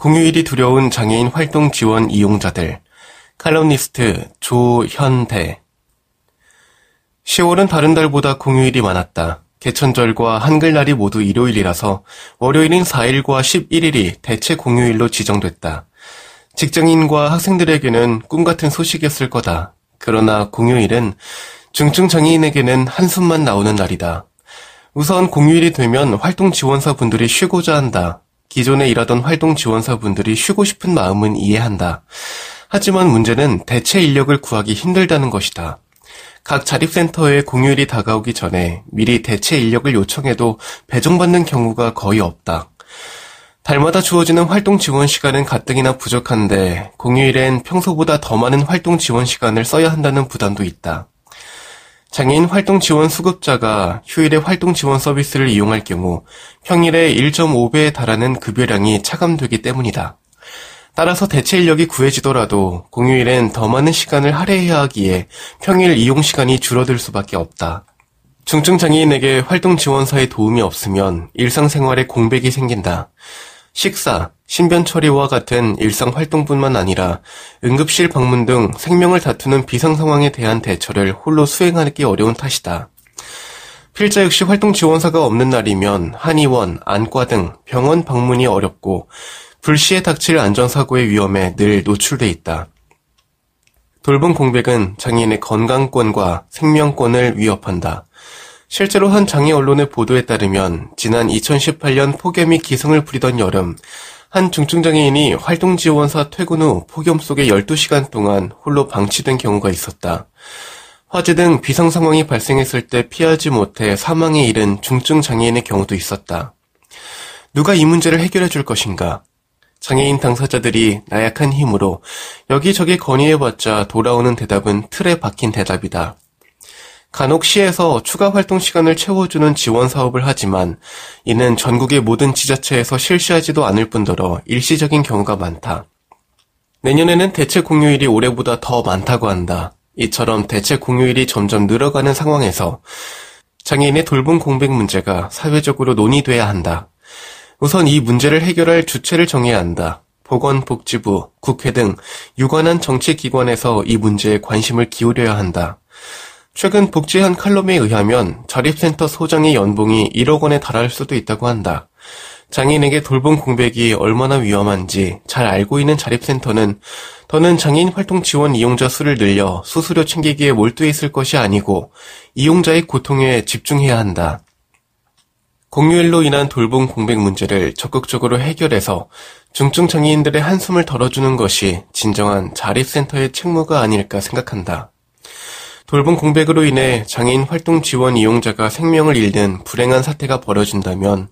공휴일이 두려운 장애인 활동 지원 이용자들 칼럼니스트 조현대 10월은 다른 달보다 공휴일이 많았다. 개천절과 한글날이 모두 일요일이라서 월요일인 4일과 11일이 대체 공휴일로 지정됐다. 직장인과 학생들에게는 꿈 같은 소식이었을 거다. 그러나 공휴일은 중증 장애인에게는 한숨만 나오는 날이다. 우선 공휴일이 되면 활동 지원사 분들이 쉬고자 한다. 기존에 일하던 활동 지원사 분들이 쉬고 싶은 마음은 이해한다. 하지만 문제는 대체 인력을 구하기 힘들다는 것이다. 각 자립센터에 공휴일이 다가오기 전에 미리 대체 인력을 요청해도 배정받는 경우가 거의 없다. 달마다 주어지는 활동 지원 시간은 가뜩이나 부족한데 공휴일엔 평소보다 더 많은 활동 지원 시간을 써야 한다는 부담도 있다. 장애인 활동 지원 수급자가 휴일에 활동 지원 서비스를 이용할 경우 평일에 1.5배에 달하는 급여량이 차감되기 때문이다. 따라서 대체 인력이 구해지더라도 공휴일엔 더 많은 시간을 할애해야 하기에 평일 이용 시간이 줄어들 수밖에 없다. 중증 장애인에게 활동 지원사의 도움이 없으면 일상생활에 공백이 생긴다. 식사, 신변 처리와 같은 일상 활동뿐만 아니라 응급실 방문 등 생명을 다투는 비상 상황에 대한 대처를 홀로 수행하기 어려운 탓이다. 필자 역시 활동 지원사가 없는 날이면 한의원, 안과 등 병원 방문이 어렵고 불시에 닥칠 안전사고의 위험에 늘 노출돼 있다. 돌봄 공백은 장애인의 건강권과 생명권을 위협한다. 실제로 한 장애 언론의 보도에 따르면 지난 2018년 폭염이 기승을 부리던 여름 한 중증장애인이 활동지원사 퇴근 후 폭염 속에 12시간 동안 홀로 방치된 경우가 있었다. 화재 등 비상 상황이 발생했을 때 피하지 못해 사망에 이른 중증 장애인의 경우도 있었다. 누가 이 문제를 해결해 줄 것인가? 장애인 당사자들이 나약한 힘으로 여기저기 건의해봤자 돌아오는 대답은 틀에 박힌 대답이다. 간혹 시에서 추가 활동 시간을 채워주는 지원 사업을 하지만 이는 전국의 모든 지자체에서 실시하지도 않을 뿐더러 일시적인 경우가 많다. 내년에는 대체 공휴일이 올해보다 더 많다고 한다. 이처럼 대체 공휴일이 점점 늘어가는 상황에서 장애인의 돌봄 공백 문제가 사회적으로 논의돼야 한다. 우선 이 문제를 해결할 주체를 정해야 한다. 보건복지부, 국회 등 유관한 정치기관에서 이 문제에 관심을 기울여야 한다. 최근 복지 한 칼럼에 의하면 자립센터 소장의 연봉이 1억 원에 달할 수도 있다고 한다. 장애인에게 돌봄 공백이 얼마나 위험한지 잘 알고 있는 자립센터는 더는 장애인 활동 지원 이용자 수를 늘려 수수료 챙기기에 몰두해 있을 것이 아니고 이용자의 고통에 집중해야 한다. 공휴일로 인한 돌봄 공백 문제를 적극적으로 해결해서 중증 장애인들의 한숨을 덜어주는 것이 진정한 자립센터의 책무가 아닐까 생각한다. 돌봄 공백으로 인해 장애인 활동 지원 이용자가 생명을 잃는 불행한 사태가 벌어진다면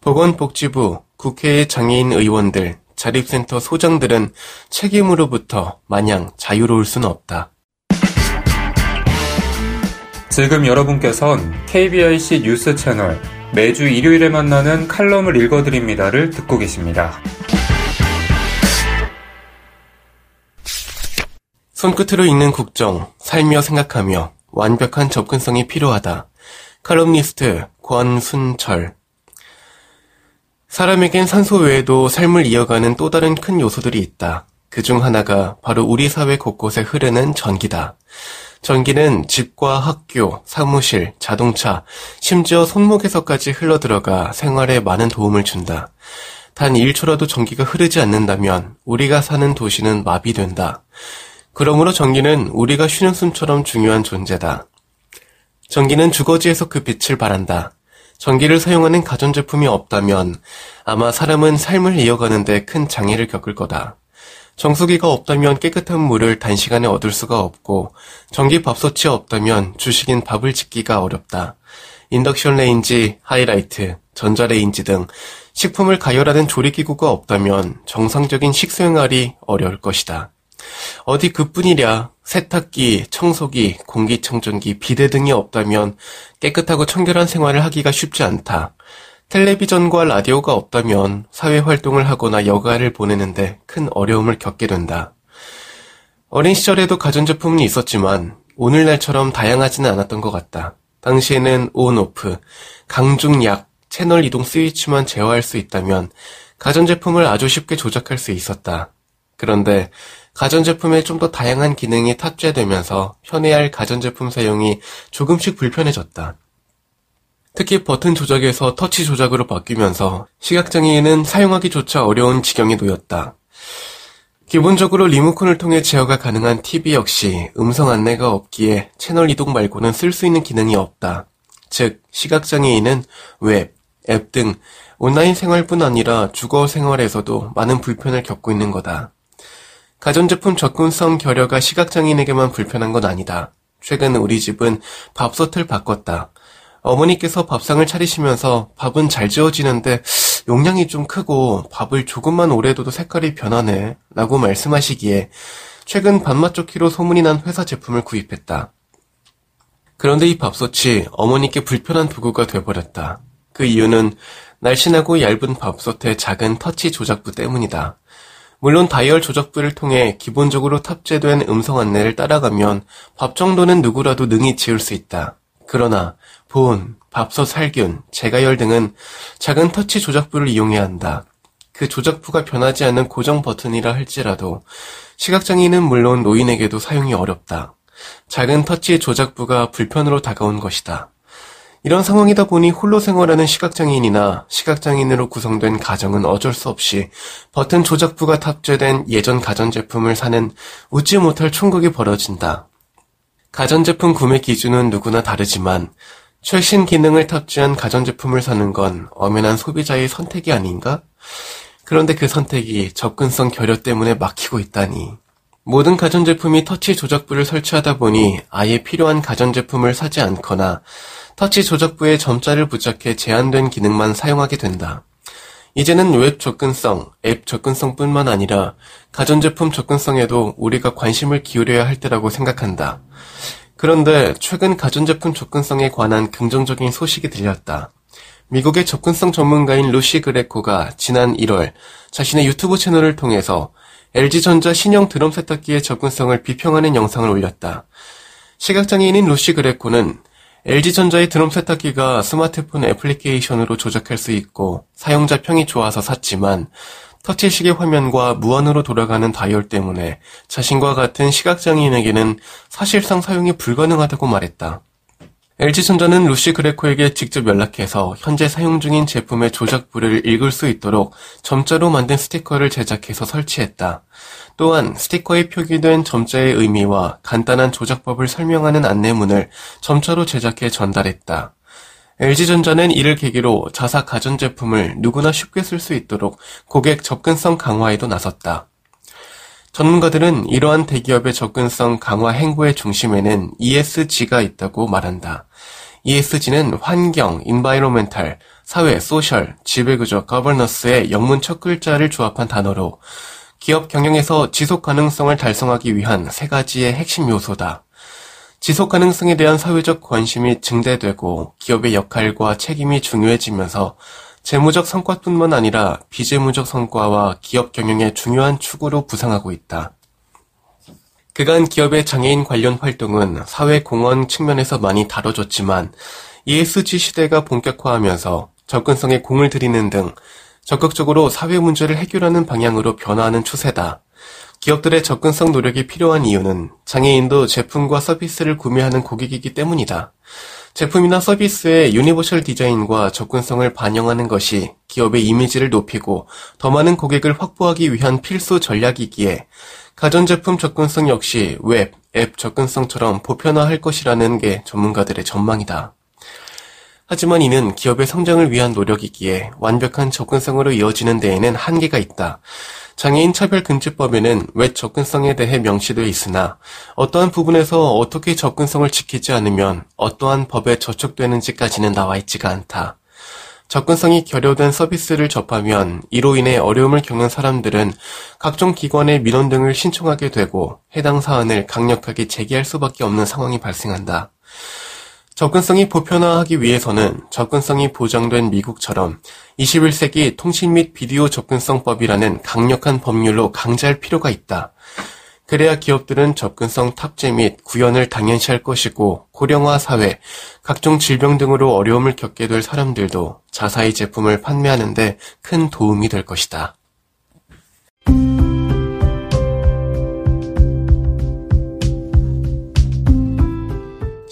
보건복지부, 국회의 장애인 의원들, 자립센터 소장들은 책임으로부터 마냥 자유로울 수는 없다. 지금 여러분께선 KBIC 뉴스 채널 매주 일요일에 만나는 칼럼을 읽어드립니다를 듣고 계십니다. 손끝으로 읽는 국정, 살며 생각하며 완벽한 접근성이 필요하다. 칼럼니스트 권순철 사람에겐 산소 외에도 삶을 이어가는 또 다른 큰 요소들이 있다. 그 중 하나가 바로 우리 사회 곳곳에 흐르는 전기다. 전기는 집과 학교, 사무실, 자동차, 심지어 손목에서까지 흘러들어가 생활에 많은 도움을 준다. 단 1초라도 전기가 흐르지 않는다면 우리가 사는 도시는 마비된다. 그러므로 전기는 우리가 쉬는 숨처럼 중요한 존재다. 전기는 주거지에서 그 빛을 발한다. 전기를 사용하는 가전제품이 없다면 아마 사람은 삶을 이어가는데 큰 장애를 겪을 거다. 정수기가 없다면 깨끗한 물을 단시간에 얻을 수가 없고 전기 밥솥이 없다면 주식인 밥을 짓기가 어렵다. 인덕션 레인지, 하이라이트, 전자레인지 등 식품을 가열하는 조리기구가 없다면 정상적인 식수생활이 어려울 것이다. 어디 그뿐이랴 세탁기, 청소기, 공기청정기, 비대 등이 없다면 깨끗하고 청결한 생활을 하기가 쉽지 않다. 텔레비전과 라디오가 없다면 사회 활동을 하거나 여가를 보내는데 큰 어려움을 겪게 된다. 어린 시절에도 가전제품은 있었지만 오늘날처럼 다양하지는 않았던 것 같다. 당시에는 온, 오프, 강중 약, 채널 이동 스위치만 제어할 수 있다면 가전제품을 아주 쉽게 조작할 수 있었다. 그런데 가전제품에 좀 더 다양한 기능이 탑재되면서 현해할 가전제품 사용이 조금씩 불편해졌다. 특히 버튼 조작에서 터치 조작으로 바뀌면서 시각장애인은 사용하기조차 어려운 지경에 놓였다. 기본적으로 리모컨을 통해 제어가 가능한 TV 역시 음성 안내가 없기에 채널 이동 말고는 쓸 수 있는 기능이 없다. 즉, 시각장애인은 웹, 앱 등 온라인 생활뿐 아니라 주거 생활에서도 많은 불편을 겪고 있는 거다. 가전제품 접근성 결여가 시각장애인에게만 불편한 건 아니다. 최근 우리 집은 밥솥을 바꿨다. 어머니께서 밥상을 차리시면서 밥은 잘 지어지는데 용량이 좀 크고 밥을 조금만 오래 둬도 색깔이 변하네 라고 말씀하시기에 최근 밥맛 좋기로 소문이 난 회사 제품을 구입했다. 그런데 이 밥솥이 어머니께 불편한 도구가 되어버렸다. 그 이유는 날씬하고 얇은 밥솥의 작은 터치 조작부 때문이다. 물론 다이얼 조작부를 통해 기본적으로 탑재된 음성 안내를 따라가면 밥 정도는 누구라도 능히 지을 수 있다. 그러나 본, 밥솥 살균, 제가열 등은 작은 터치 조작부를 이용해야 한다. 그 조작부가 변하지 않는 고정 버튼이라 할지라도 시각장애인은 물론 노인에게도 사용이 어렵다. 작은 터치 조작부가 불편으로 다가온 것이다. 이런 상황이다 보니 홀로 생활하는 시각장애인이나 시각장애인으로 구성된 가정은 어쩔 수 없이 버튼 조작부가 탑재된 예전 가전제품을 사는 웃지 못할 총극이 벌어진다. 가전제품 구매 기준은 누구나 다르지만 최신 기능을 탑재한 가전제품을 사는 건 엄연한 소비자의 선택이 아닌가? 그런데 그 선택이 접근성 결여 때문에 막히고 있다니. 모든 가전제품이 터치 조작부를 설치하다 보니 아예 필요한 가전제품을 사지 않거나 터치 조작부에 점자를 부착해 제한된 기능만 사용하게 된다. 이제는 웹 접근성, 앱 접근성뿐만 아니라 가전제품 접근성에도 우리가 관심을 기울여야 할 때라고 생각한다. 그런데 최근 가전제품 접근성에 관한 긍정적인 소식이 들렸다. 미국의 접근성 전문가인 루시 그레코가 지난 1월 자신의 유튜브 채널을 통해서 LG전자 신형 드럼 세탁기의 접근성을 비평하는 영상을 올렸다. 시각장애인인 루시 그레코는 LG전자의 드럼 세탁기가 스마트폰 애플리케이션으로 조작할 수 있고 사용자 평이 좋아서 샀지만 터치식의 화면과 무한으로 돌아가는 다이얼 때문에 자신과 같은 시각장애인에게는 사실상 사용이 불가능하다고 말했다. LG전자는 루시 그레코에게 직접 연락해서 현재 사용 중인 제품의 조작부를 읽을 수 있도록 점자로 만든 스티커를 제작해서 설치했다. 또한 스티커에 표기된 점자의 의미와 간단한 조작법을 설명하는 안내문을 점자로 제작해 전달했다. LG전자는 이를 계기로 자사 가전제품을 누구나 쉽게 쓸 수 있도록 고객 접근성 강화에도 나섰다. 전문가들은 이러한 대기업의 접근성 강화 행보의 중심에는 ESG가 있다고 말한다. ESG는 환경, Environmental, 사회, Social, 지배구조, Governance의 영문 첫 글자를 조합한 단어로 기업 경영에서 지속 가능성을 달성하기 위한 세 가지의 핵심 요소다. 지속 가능성에 대한 사회적 관심이 증대되고 기업의 역할과 책임이 중요해지면서 재무적 성과뿐만 아니라 비재무적 성과와 기업 경영의 중요한 축으로 부상하고 있다. 그간 기업의 장애인 관련 활동은 사회 공헌 측면에서 많이 다뤄졌지만 ESG 시대가 본격화하면서 접근성에 공을 들이는 등 적극적으로 사회 문제를 해결하는 방향으로 변화하는 추세다. 기업들의 접근성 노력이 필요한 이유는 장애인도 제품과 서비스를 구매하는 고객이기 때문이다. 제품이나 서비스의 universal 디자인과 접근성을 반영하는 것이 기업의 이미지를 높이고 더 많은 고객을 확보하기 위한 필수 전략이기에 가전제품 접근성 역시 웹, 앱 접근성처럼 보편화할 것이라는 게 전문가들의 전망이다. 하지만 이는 기업의 성장을 위한 노력이기에 완벽한 접근성으로 이어지는 데에는 한계가 있다. 장애인 차별금지법에는 웹 접근성에 대해 명시되어 있으나 어떠한 부분에서 어떻게 접근성을 지키지 않으면 어떠한 법에 저촉되는지까지는 나와 있지가 않다. 접근성이 결여된 서비스를 접하면 이로 인해 어려움을 겪는 사람들은 각종 기관의 민원 등을 신청하게 되고 해당 사안을 강력하게 제기할 수밖에 없는 상황이 발생한다. 접근성이 보편화하기 위해서는 접근성이 보장된 미국처럼 21세기 통신 및 비디오 접근성법이라는 강력한 법률로 강제할 필요가 있다. 그래야 기업들은 접근성 탑재 및 구현을 당연시할 것이고 고령화 사회, 각종 질병 등으로 어려움을 겪게 될 사람들도 자사의 제품을 판매하는데 큰 도움이 될 것이다.